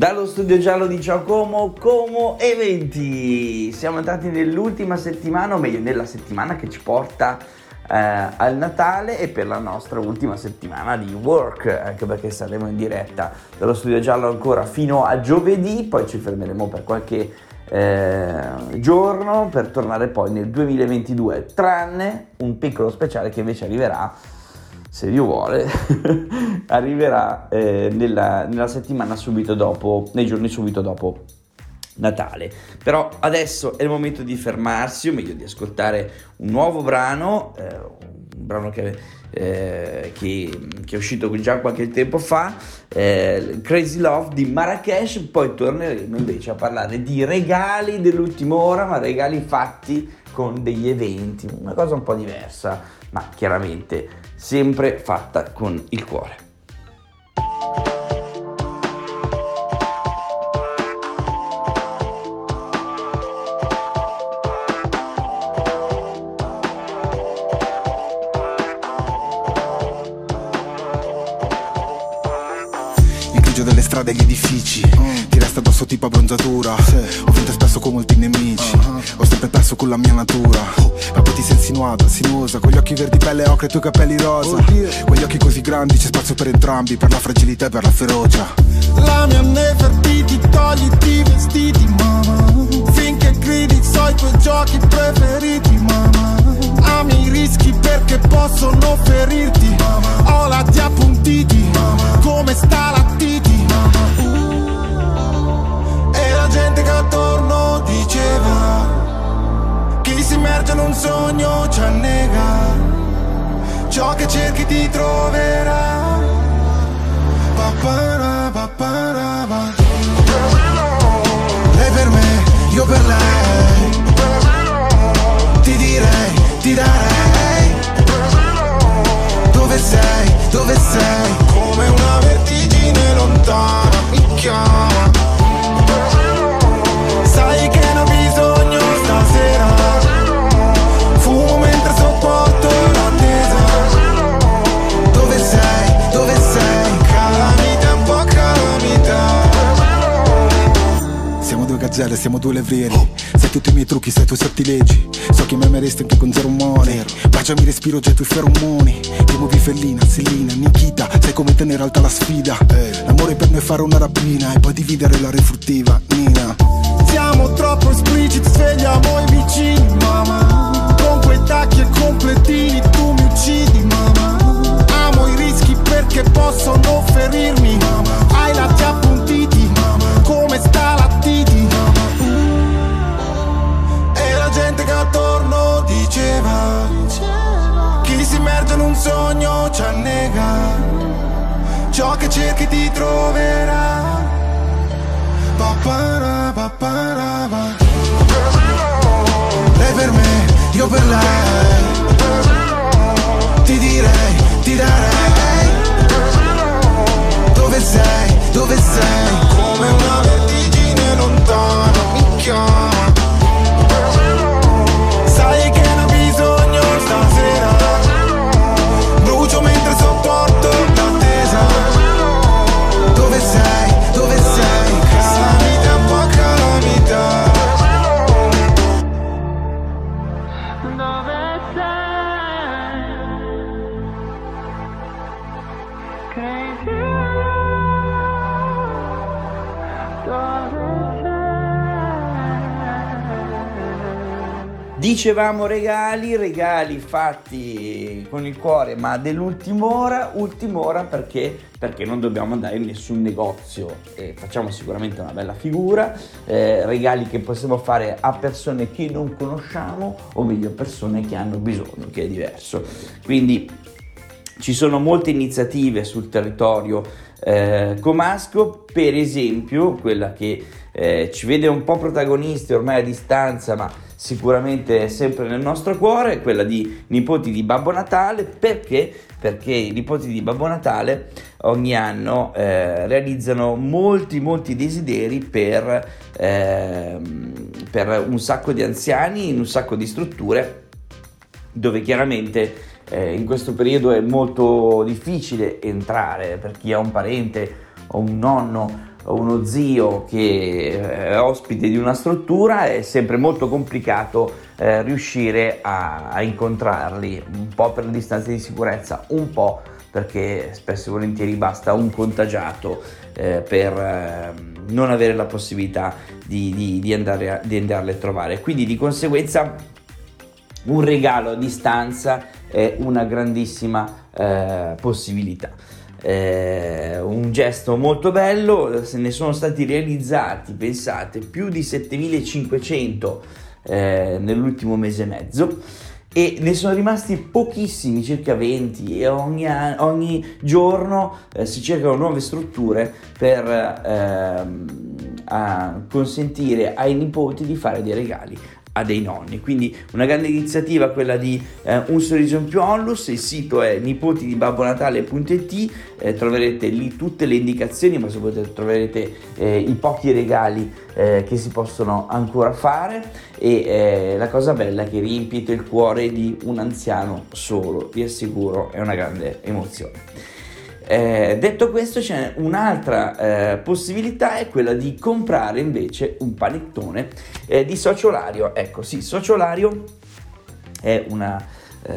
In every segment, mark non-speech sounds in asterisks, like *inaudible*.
Dallo studio giallo di Giacomo, Como Eventi. Siamo entrati nell'ultima settimana, o meglio nella settimana che ci porta eh, al Natale e per la nostra ultima settimana di work, anche perché saremo in diretta dallo studio giallo ancora fino a giovedì, poi ci fermeremo per qualche eh, giorno per tornare poi nel 2022, tranne un piccolo speciale che invece arriverà se Dio vuole, *laughs* arriverà eh, nella, nella, settimana subito dopo, nei giorni subito dopo Natale. Però adesso è il momento di fermarsi, o meglio di ascoltare un nuovo brano, eh, un brano che, eh, che, che, è uscito già qualche tempo fa, eh, Crazy Love di Marrakesh, poi torneremo invece a parlare di regali dell'ultima ora, ma regali fatti con degli eventi, una cosa un po' diversa, ma chiaramente sempre fatta con il cuore. delle strade e gli edifici mm. Ti resta addosso tipo abbronzatura sì. Ho vinto spesso con molti nemici con la mia natura. Ma poi ti sei insinuata, sinuosa Con gli occhi verdi pelle ocre e i tuoi capelli rosa. Con gli occhi così grandi c'è spazio per entrambi Per la fragilità e per la ferocia. La mia ti darei Dove sei, dove sei? Come una vertigine lontana mi chiama Sai che ne ho bisogno stasera. Fumo mentre sopporto l'attesa. Dove sei, dove sei? Calamita, un po' calamita. Siamo due gazzelle, siamo due levrieri tutti i miei trucchi, sai i tuoi sortilegi So che mi ameresti anche con zero umore. Baciami respiro già i feromoni. Ti muovi fellina, Selina, Nikita. Sai come tenere alta la sfida. L'amore per me è fare una rapina E poi dividere la refruttiva, Nina. Siamo troppo espliciti, svegliamo i vicini, mamma Con quei tacchi e completini tu mi uccidi, mamma Amo i rischi perché possono ferirmi Hai lati appuntiti, come sta la titi Immerge in un sogno ci annega. Ciò che cerchi ti troverà. Papara, papara, Lei per me, io per lei Dicevamo regali, regali fatti con il cuore, ma dell'ultima ora, ultima ora perché? Perché non dobbiamo andare in nessun negozio e facciamo sicuramente una bella figura, eh, regali che possiamo fare a persone che non conosciamo o meglio persone che hanno bisogno, che è diverso. Quindi ci sono molte iniziative sul territorio eh, comasco, per esempio quella che eh, ci vede un po' protagonisti ormai a distanza, ma sicuramente sempre nel nostro cuore, quella di Nipoti di Babbo Natale, perché? Perché i nipoti di Babbo Natale ogni anno eh, realizzano molti molti desideri per, ehm, per un sacco di anziani in un sacco di strutture dove chiaramente eh, in questo periodo è molto difficile entrare per chi ha un parente o un nonno uno zio che è ospite di una struttura è sempre molto complicato eh, riuscire a, a, incontrarli, un po' per le distanze di sicurezza, un po' perché spesso e volentieri basta un contagiato eh, per eh, non avere la possibilità di, di, di, andare a, di andarle a trovare. Quindi di conseguenza un regalo a distanza è una grandissima eh, possibilità. Eh, un gesto molto bello, se ne sono stati realizzati, pensate, più di 7500 eh, nell'ultimo mese e mezzo e ne sono rimasti pochissimi, circa 20 e ogni, ogni giorno eh, si cercano nuove strutture per eh, consentire ai nipoti di fare dei regali a dei nonni. Quindi una grande iniziativa quella di eh, Un sorriso in più onlus, il sito è nipoti di babonatale.it, eh, troverete lì tutte le indicazioni, ma soprattutto troverete eh, i pochi regali eh, che si possono ancora fare e eh, la cosa bella è che riempite il cuore di un anziano solo, vi assicuro, è una grande emozione. Eh, detto questo c'è un'altra eh, possibilità, è quella di comprare invece un panettone eh, di sociolario. Ecco, sì, sociolario è una, eh,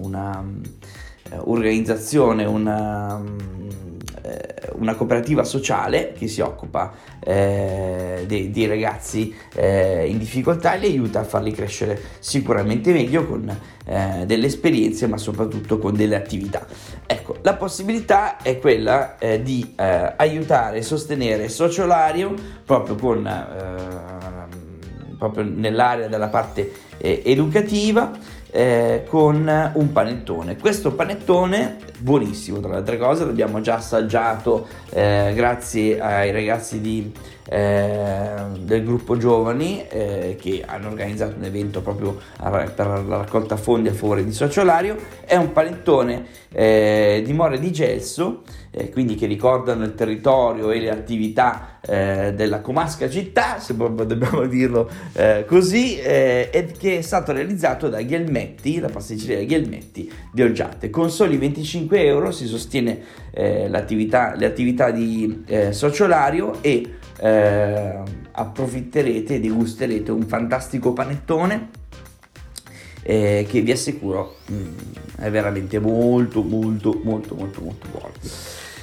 una eh, organizzazione, una eh, una cooperativa sociale che si occupa eh, dei, dei, ragazzi eh, in difficoltà e li aiuta a farli crescere sicuramente meglio con eh, delle esperienze ma soprattutto con delle attività. Ecco, la possibilità è quella eh, di eh, aiutare e sostenere Sociolario proprio con proprio nell'area della parte educativa eh, con un panettone. Questo panettone, buonissimo tra le altre cose, l'abbiamo già assaggiato eh, grazie ai ragazzi di, eh, del gruppo Giovani eh, che hanno organizzato un evento proprio per la raccolta fondi a favore di Sociolario. È un panettone eh, di more di gelso eh, quindi che ricordano il territorio e le attività eh, della comasca città, se dobbiamo dirlo così, eh, e che è stato realizzato da Ghielmetti, la pasticceria Ghielmetti di Olgiate. Con soli 25 euro si sostiene eh, le attività di eh, sociolario e approfitterete e degusterete un fantastico panettone eh, che vi assicuro mh, mm, è veramente molto molto molto molto molto buono.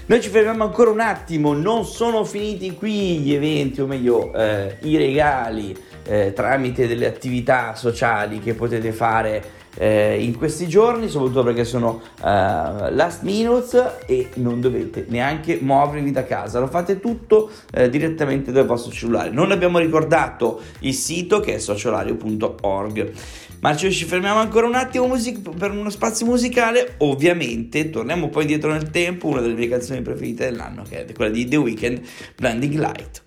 Noi ci fermiamo ancora un attimo, non sono finiti qui gli eventi, o meglio eh, i regali eh, tramite delle attività sociali che potete fare eh, in questi giorni, soprattutto perché sono uh, last minutes e non dovete neanche muovervi da casa, lo fate tutto uh, direttamente dal vostro cellulare. Non abbiamo ricordato il sito che è sociolario.org. Ma ci fermiamo ancora un attimo music- per uno spazio musicale. Ovviamente torniamo poi indietro nel tempo. Una delle mie canzoni preferite dell'anno, che è quella di The Weeknd, Blinding Light.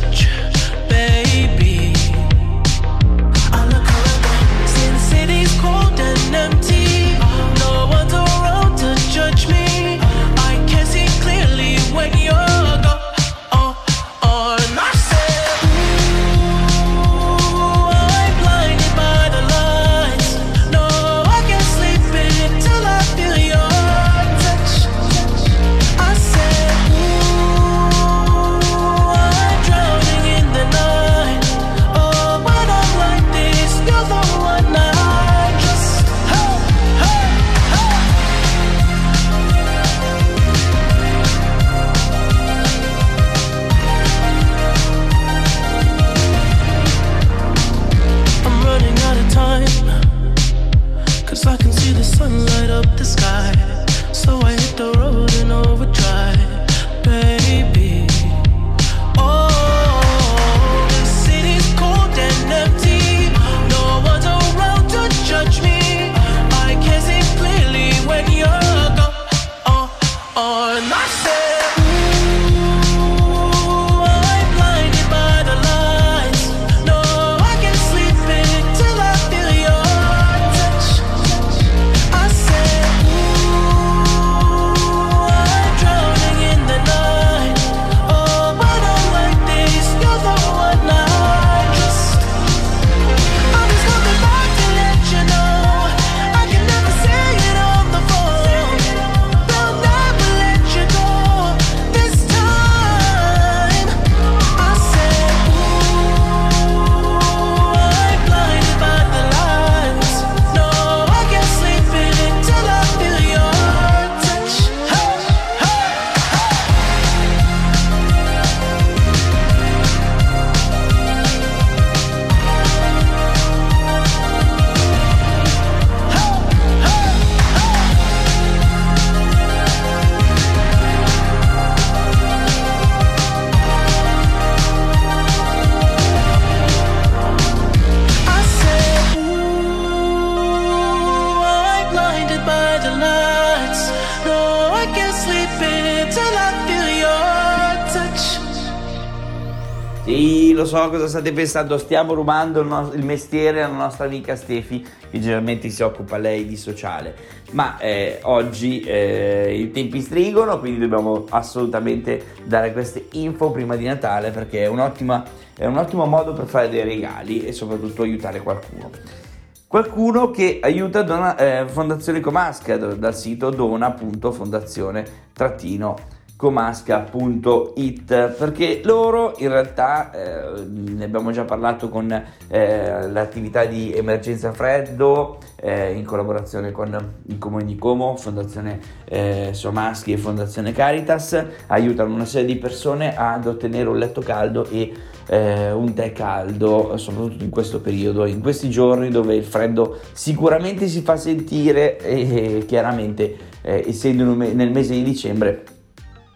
Sì, lo so cosa state pensando, stiamo rubando il, nos- il mestiere alla nostra amica Stefi, che generalmente si occupa lei di sociale, ma eh, oggi eh, i tempi stringono, quindi dobbiamo assolutamente dare queste info prima di Natale perché è, è un ottimo modo per fare dei regali e soprattutto aiutare qualcuno. Qualcuno che aiuta dona, eh, Fondazione Comasca dal sito dona.fondazione-comasca comasca.it perché loro in realtà eh, ne abbiamo già parlato con eh, l'attività di emergenza freddo eh, in collaborazione con il comune di Como, Fondazione eh, Somaschi e Fondazione Caritas aiutano una serie di persone ad ottenere un letto caldo e eh, un tè caldo soprattutto in questo periodo in questi giorni dove il freddo sicuramente si fa sentire e chiaramente eh, essendo nel mese di dicembre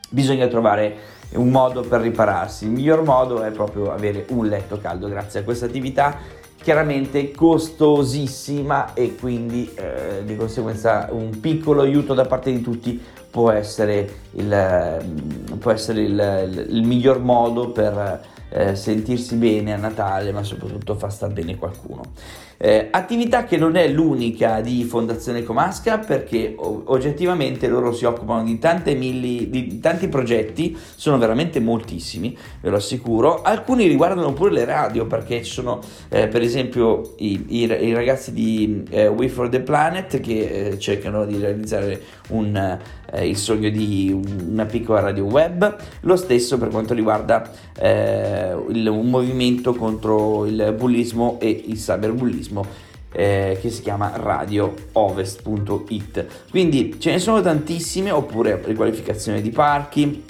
bisogna trovare un modo per ripararsi. Il miglior modo è proprio avere un letto caldo grazie a questa attività chiaramente costosissima e quindi eh, di conseguenza un piccolo aiuto da parte di tutti può essere il, mm, può essere il, il, il miglior modo per eh, sentirsi bene a Natale ma soprattutto far star bene qualcuno. Eh, attività che non è l'unica di Fondazione Comasca perché oggettivamente loro si occupano di, milli, di tanti progetti, sono veramente moltissimi, ve lo assicuro. Alcuni riguardano pure le radio perché ci sono eh, per esempio i, i, i ragazzi di eh, We for the Planet che eh, cercano di realizzare un, eh, il sogno di una piccola radio web, lo stesso per quanto riguarda eh, il, un movimento contro il bullismo e il cyberbullismo eh, che si chiama radioovest.it. Quindi ce ne sono tantissime, oppure riqualificazione di parchi,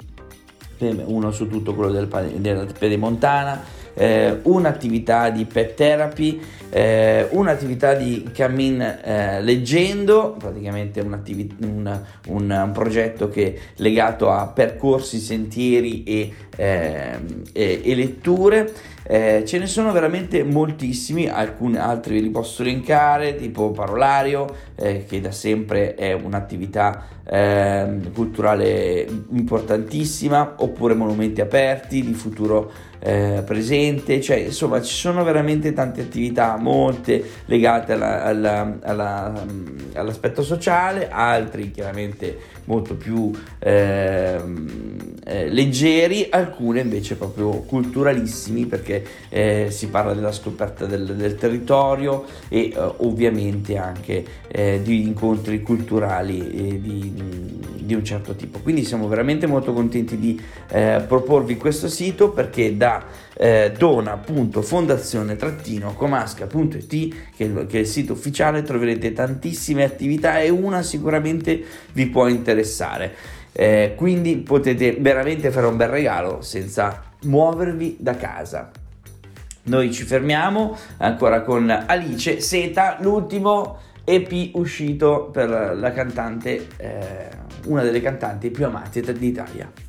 eh, uno su tutto quello del, della Pedemontana, eh, un'attività di pet therapy, eh, un'attività di cammin eh, leggendo, praticamente un, un, un, progetto che è legato a percorsi, sentieri e, ehm, e, e letture. Eh, ce ne sono veramente moltissimi, alcuni altri li posso elencare, tipo Parolario, eh, che da sempre è un'attività eh, culturale importantissima, oppure Monumenti Aperti di futuro eh, presente, cioè insomma ci sono veramente tante attività, molte legate alla, alla, alla, all'aspetto sociale, altri chiaramente molto più eh, eh, leggeri, alcune invece proprio culturalissimi perché eh, si parla della scoperta del, del territorio e eh, ovviamente anche eh, di incontri culturali di, di, un certo tipo. Quindi siamo veramente molto contenti di proporvi questo sito perché da dona.fondazione-comasca.it che, che è il sito ufficiale troverete tantissime attività e una sicuramente vi può interessare. Eh, quindi potete veramente fare un bel regalo senza muovervi da casa. Noi ci fermiamo ancora con Alice Seta, l'ultimo EP uscito per la cantante, eh, una delle cantanti più amate d'Italia.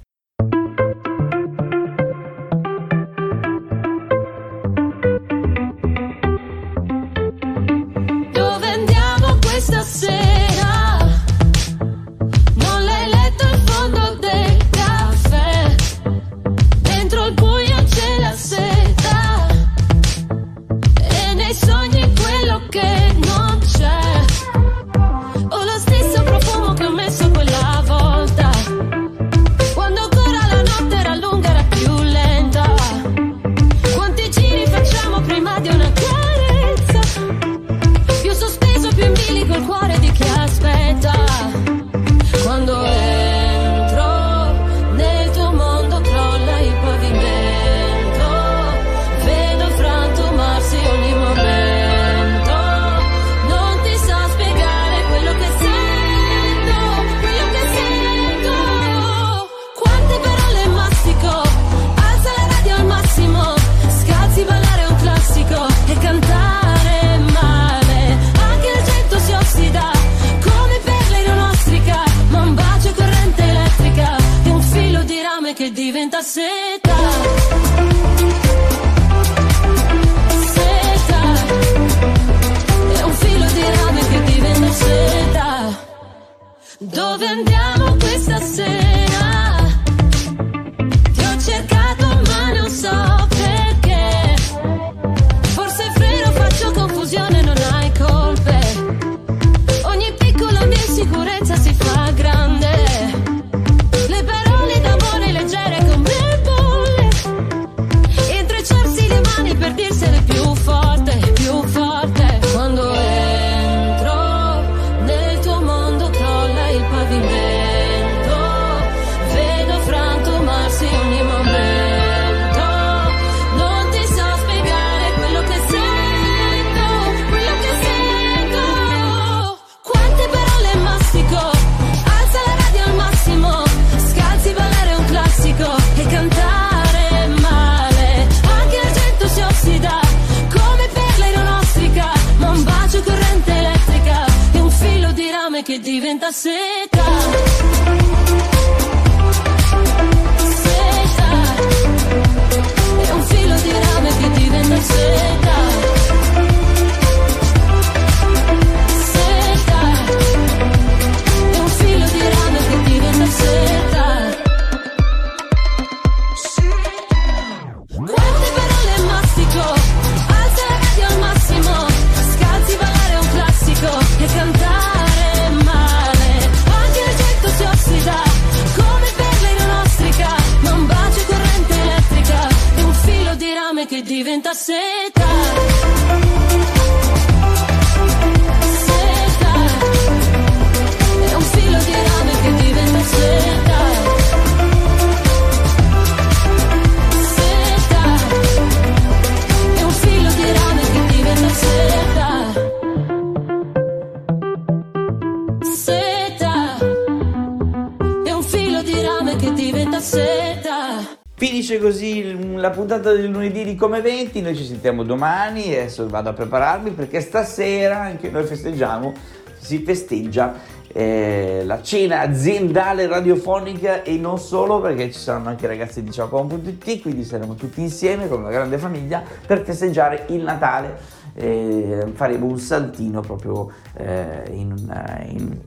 puntata del lunedì di Come 20, noi ci sentiamo domani, adesso vado a prepararmi perché stasera anche noi festeggiamo, si festeggia eh, la cena aziendale radiofonica e non solo perché ci saranno anche i ragazzi di Ciao.it, quindi saremo tutti insieme come una grande famiglia per festeggiare il Natale. Eh, faremo un saltino proprio eh, in, una, in,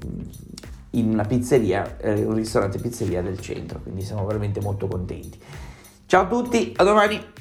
in, una pizzeria, eh, un ristorante pizzeria del centro, quindi siamo veramente molto contenti. Ciao a tutti, a domani!